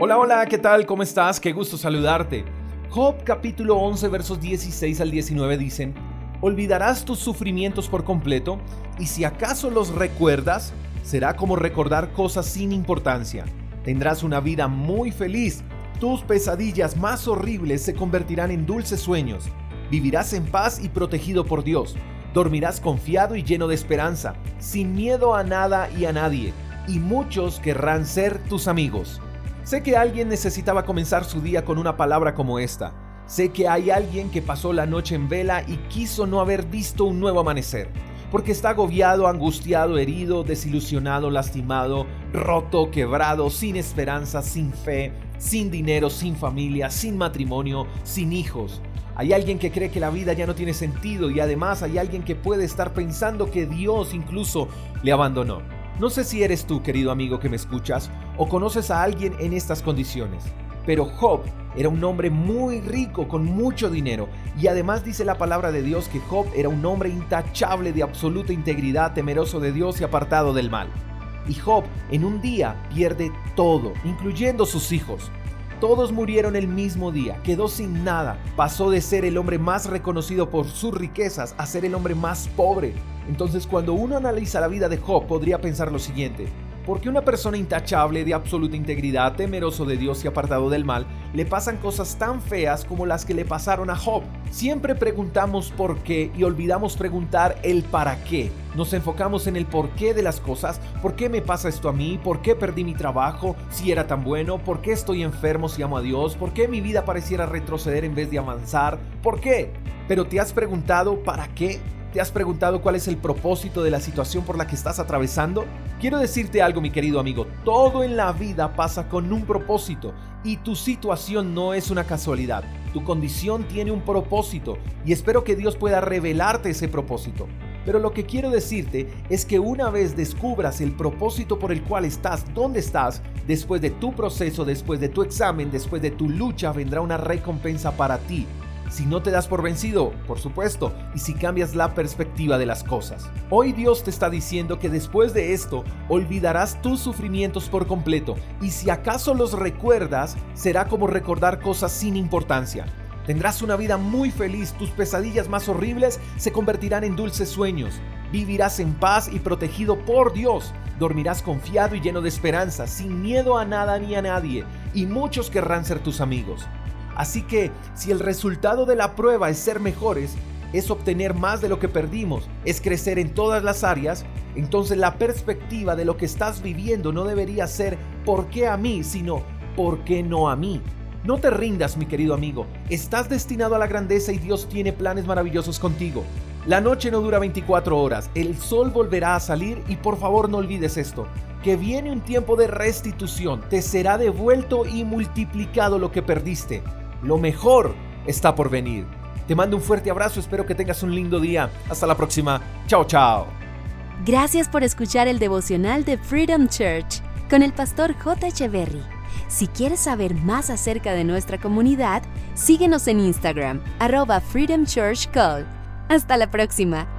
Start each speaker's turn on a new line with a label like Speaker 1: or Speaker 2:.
Speaker 1: Hola, hola, ¿qué tal? ¿Cómo estás? Qué gusto saludarte. Job capítulo 11 versos 16 al 19 dicen, Olvidarás tus sufrimientos por completo y si acaso los recuerdas, será como recordar cosas sin importancia. Tendrás una vida muy feliz. Tus pesadillas más horribles se convertirán en dulces sueños. Vivirás en paz y protegido por Dios. Dormirás confiado y lleno de esperanza, sin miedo a nada y a nadie, y muchos querrán ser tus amigos. Sé que alguien necesitaba comenzar su día con una palabra como esta. Sé que hay alguien que pasó la noche en vela y quiso no haber visto un nuevo amanecer, porque está agobiado, angustiado, herido, desilusionado, lastimado, roto, quebrado, sin esperanza, sin fe, sin dinero, sin familia, sin matrimonio, sin hijos. Hay alguien que cree que la vida ya no tiene sentido y además hay alguien que puede estar pensando que Dios incluso le abandonó. No sé si eres tú, querido amigo que me escuchas, o conoces a alguien en estas condiciones, pero Job era un hombre muy rico, con mucho dinero, y además dice la palabra de Dios que Job era un hombre intachable de absoluta integridad, temeroso de Dios y apartado del mal. Y Job en un día pierde todo, incluyendo sus hijos. Todos murieron el mismo día, quedó sin nada, pasó de ser el hombre más reconocido por sus riquezas a ser el hombre más pobre. Entonces cuando uno analiza la vida de Job podría pensar lo siguiente, porque una persona intachable, de absoluta integridad, temeroso de Dios y apartado del mal, le pasan cosas tan feas como las que le pasaron a Job. Siempre preguntamos por qué y olvidamos preguntar el para qué. Nos enfocamos en el por qué de las cosas, por qué me pasa esto a mí, por qué perdí mi trabajo si era tan bueno, por qué estoy enfermo si amo a Dios, por qué mi vida pareciera retroceder en vez de avanzar, por qué. Pero ¿te has preguntado para qué? ¿Te has preguntado cuál es el propósito de la situación por la que estás atravesando? Quiero decirte algo, mi querido amigo, todo en la vida pasa con un propósito y tu situación no es una casualidad. Tu condición tiene un propósito y espero que Dios pueda revelarte ese propósito. Pero lo que quiero decirte es que una vez descubras el propósito por el cual estás donde estás, después de tu proceso, después de tu examen, después de tu lucha, vendrá una recompensa para ti si no te das por vencido, por supuesto, y si cambias la perspectiva de las cosas. Hoy Dios te está diciendo que después de esto olvidarás tus sufrimientos por completo, y si acaso los recuerdas, será como recordar cosas sin importancia. Tendrás una vida muy feliz, tus pesadillas más horribles se convertirán en dulces sueños. Vivirás en paz y protegido por Dios. Dormirás confiado y lleno de esperanza, sin miedo a nada ni a nadie, y muchos querrán ser tus amigos. Así que si el resultado de la prueba es ser mejores, es obtener más de lo que perdimos, es crecer en todas las áreas, entonces la perspectiva de lo que estás viviendo no debería ser ¿por qué a mí? sino ¿por qué no a mí? No te rindas, mi querido amigo. Estás destinado a la grandeza y Dios tiene planes maravillosos contigo. La noche no dura 24 horas, el sol volverá a salir y por favor no olvides esto, que viene un tiempo de restitución, te será devuelto y multiplicado lo que perdiste. Lo mejor está por venir. Te mando un fuerte abrazo, espero que tengas un lindo día. Hasta la próxima. Chao, chao.
Speaker 2: Gracias por escuchar el devocional de Freedom Church con el pastor J. Echeverry. Si quieres saber más acerca de nuestra comunidad, síguenos en Instagram, arroba Freedom. Hasta la próxima.